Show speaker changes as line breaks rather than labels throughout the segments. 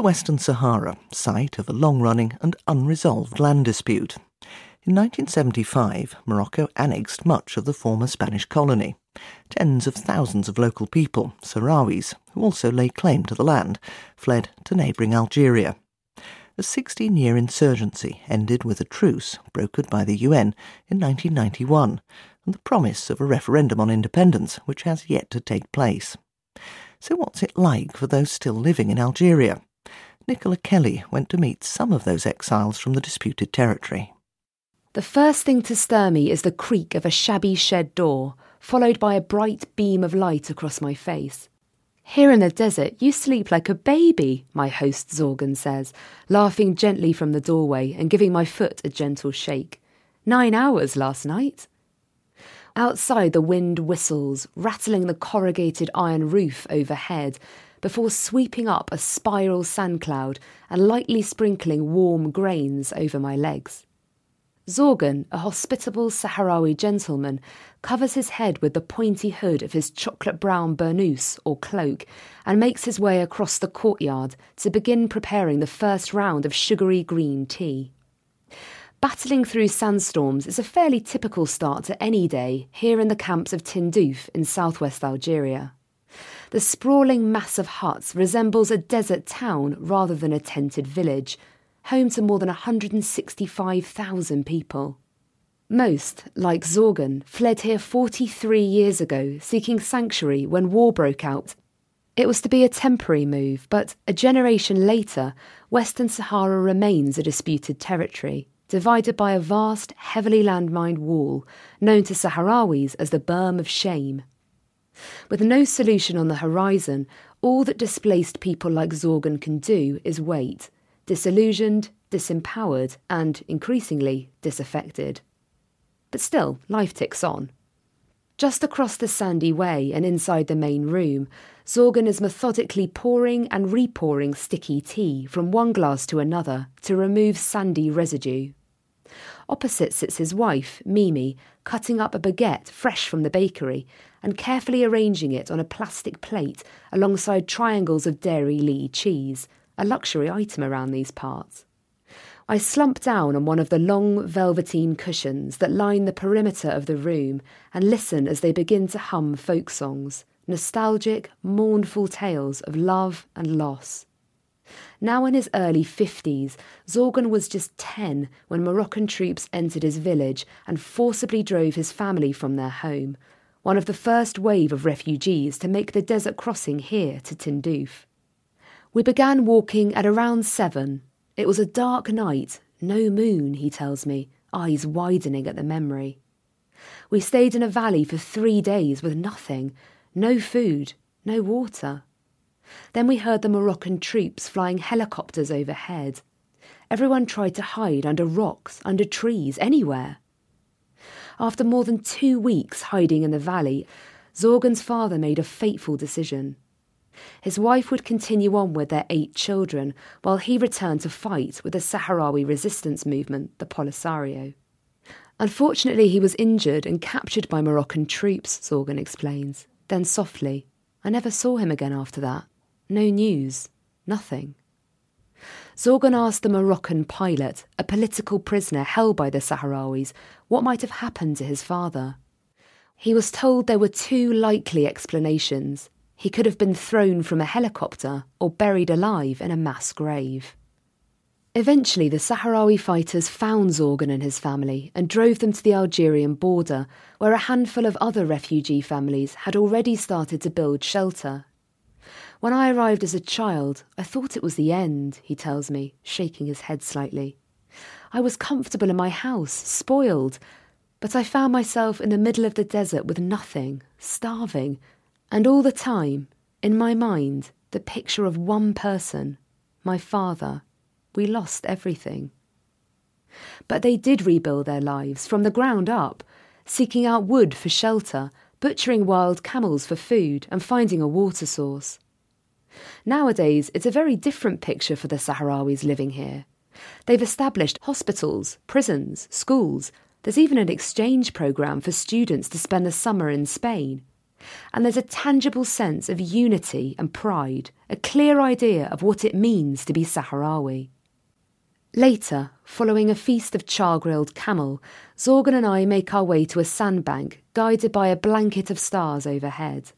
the Western Sahara, site of a long running and unresolved land dispute. In 1975, Morocco annexed much of the former Spanish colony. Tens of thousands of local people, Sahrawis, who also lay claim to the land, fled to neighbouring Algeria. A 16 year insurgency ended with a truce brokered by the UN in 1991 and the promise of a referendum on independence, which has yet to take place. So, what's it like for those still living in Algeria? Nicola Kelly went to meet some of those exiles from the disputed territory.
The first thing to stir me is the creak of a shabby shed door, followed by a bright beam of light across my face. Here in the desert, you sleep like a baby, my host Zorgan says, laughing gently from the doorway and giving my foot a gentle shake. Nine hours last night. Outside, the wind whistles, rattling the corrugated iron roof overhead, before sweeping up a spiral sand cloud and lightly sprinkling warm grains over my legs. Zorgan, a hospitable Sahrawi gentleman, covers his head with the pointy hood of his chocolate brown burnous or cloak and makes his way across the courtyard to begin preparing the first round of sugary green tea. Battling through sandstorms is a fairly typical start to any day here in the camps of Tindouf in southwest Algeria. The sprawling mass of huts resembles a desert town rather than a tented village, home to more than 165,000 people. Most, like Zorgan, fled here 43 years ago, seeking sanctuary when war broke out. It was to be a temporary move, but a generation later, Western Sahara remains a disputed territory, divided by a vast, heavily landmined wall, known to Sahrawis as the Berm of Shame. With no solution on the horizon, all that displaced people like Zorgan can do is wait disillusioned, disempowered, and increasingly disaffected. But still, life ticks on. Just across the sandy way and inside the main room, Zorgan is methodically pouring and repouring sticky tea from one glass to another to remove sandy residue. Opposite sits his wife, Mimi, cutting up a baguette fresh from the bakery and carefully arranging it on a plastic plate alongside triangles of Dairylea cheese, a luxury item around these parts. I slump down on one of the long velveteen cushions that line the perimeter of the room and listen as they begin to hum folk songs, nostalgic, mournful tales of love and loss. Now in his early 50s, Zorgan was just 10 when Moroccan troops entered his village and forcibly drove his family from their home, one of the first wave of refugees to make the desert crossing here to Tindouf. We began walking at around seven. It was a dark night, no moon, he tells me, eyes widening at the memory. We stayed in a valley for three days with nothing no food, no water. Then we heard the Moroccan troops flying helicopters overhead. Everyone tried to hide under rocks, under trees, anywhere. After more than two weeks hiding in the valley, Zorgan's father made a fateful decision. His wife would continue on with their eight children, while he returned to fight with the Sahrawi resistance movement, the Polisario. Unfortunately, he was injured and captured by Moroccan troops, Zorgan explains. Then softly, I never saw him again after that. No news. Nothing. Zorgan asked the Moroccan pilot, a political prisoner held by the Sahrawis, what might have happened to his father. He was told there were two likely explanations he could have been thrown from a helicopter or buried alive in a mass grave. Eventually, the Sahrawi fighters found Zorgan and his family and drove them to the Algerian border, where a handful of other refugee families had already started to build shelter. When I arrived as a child, I thought it was the end, he tells me, shaking his head slightly. I was comfortable in my house, spoiled, but I found myself in the middle of the desert with nothing, starving, and all the time, in my mind, the picture of one person, my father. We lost everything. But they did rebuild their lives from the ground up, seeking out wood for shelter, butchering wild camels for food, and finding a water source. Nowadays, it's a very different picture for the Sahrawis living here. They've established hospitals, prisons, schools. There's even an exchange programme for students to spend the summer in Spain. And there's a tangible sense of unity and pride, a clear idea of what it means to be Sahrawi. Later, following a feast of char grilled camel, Zorgan and I make our way to a sandbank guided by a blanket of stars overhead.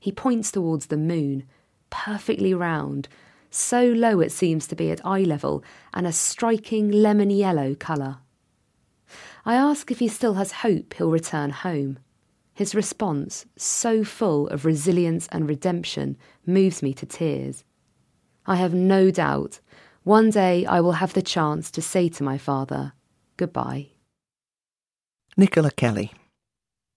He points towards the moon, perfectly round, so low it seems to be at eye level, and a striking lemon yellow colour. I ask if he still has hope he'll return home. His response, so full of resilience and redemption, moves me to tears. I have no doubt one day I will have the chance to say to my father, goodbye.
Nicola Kelly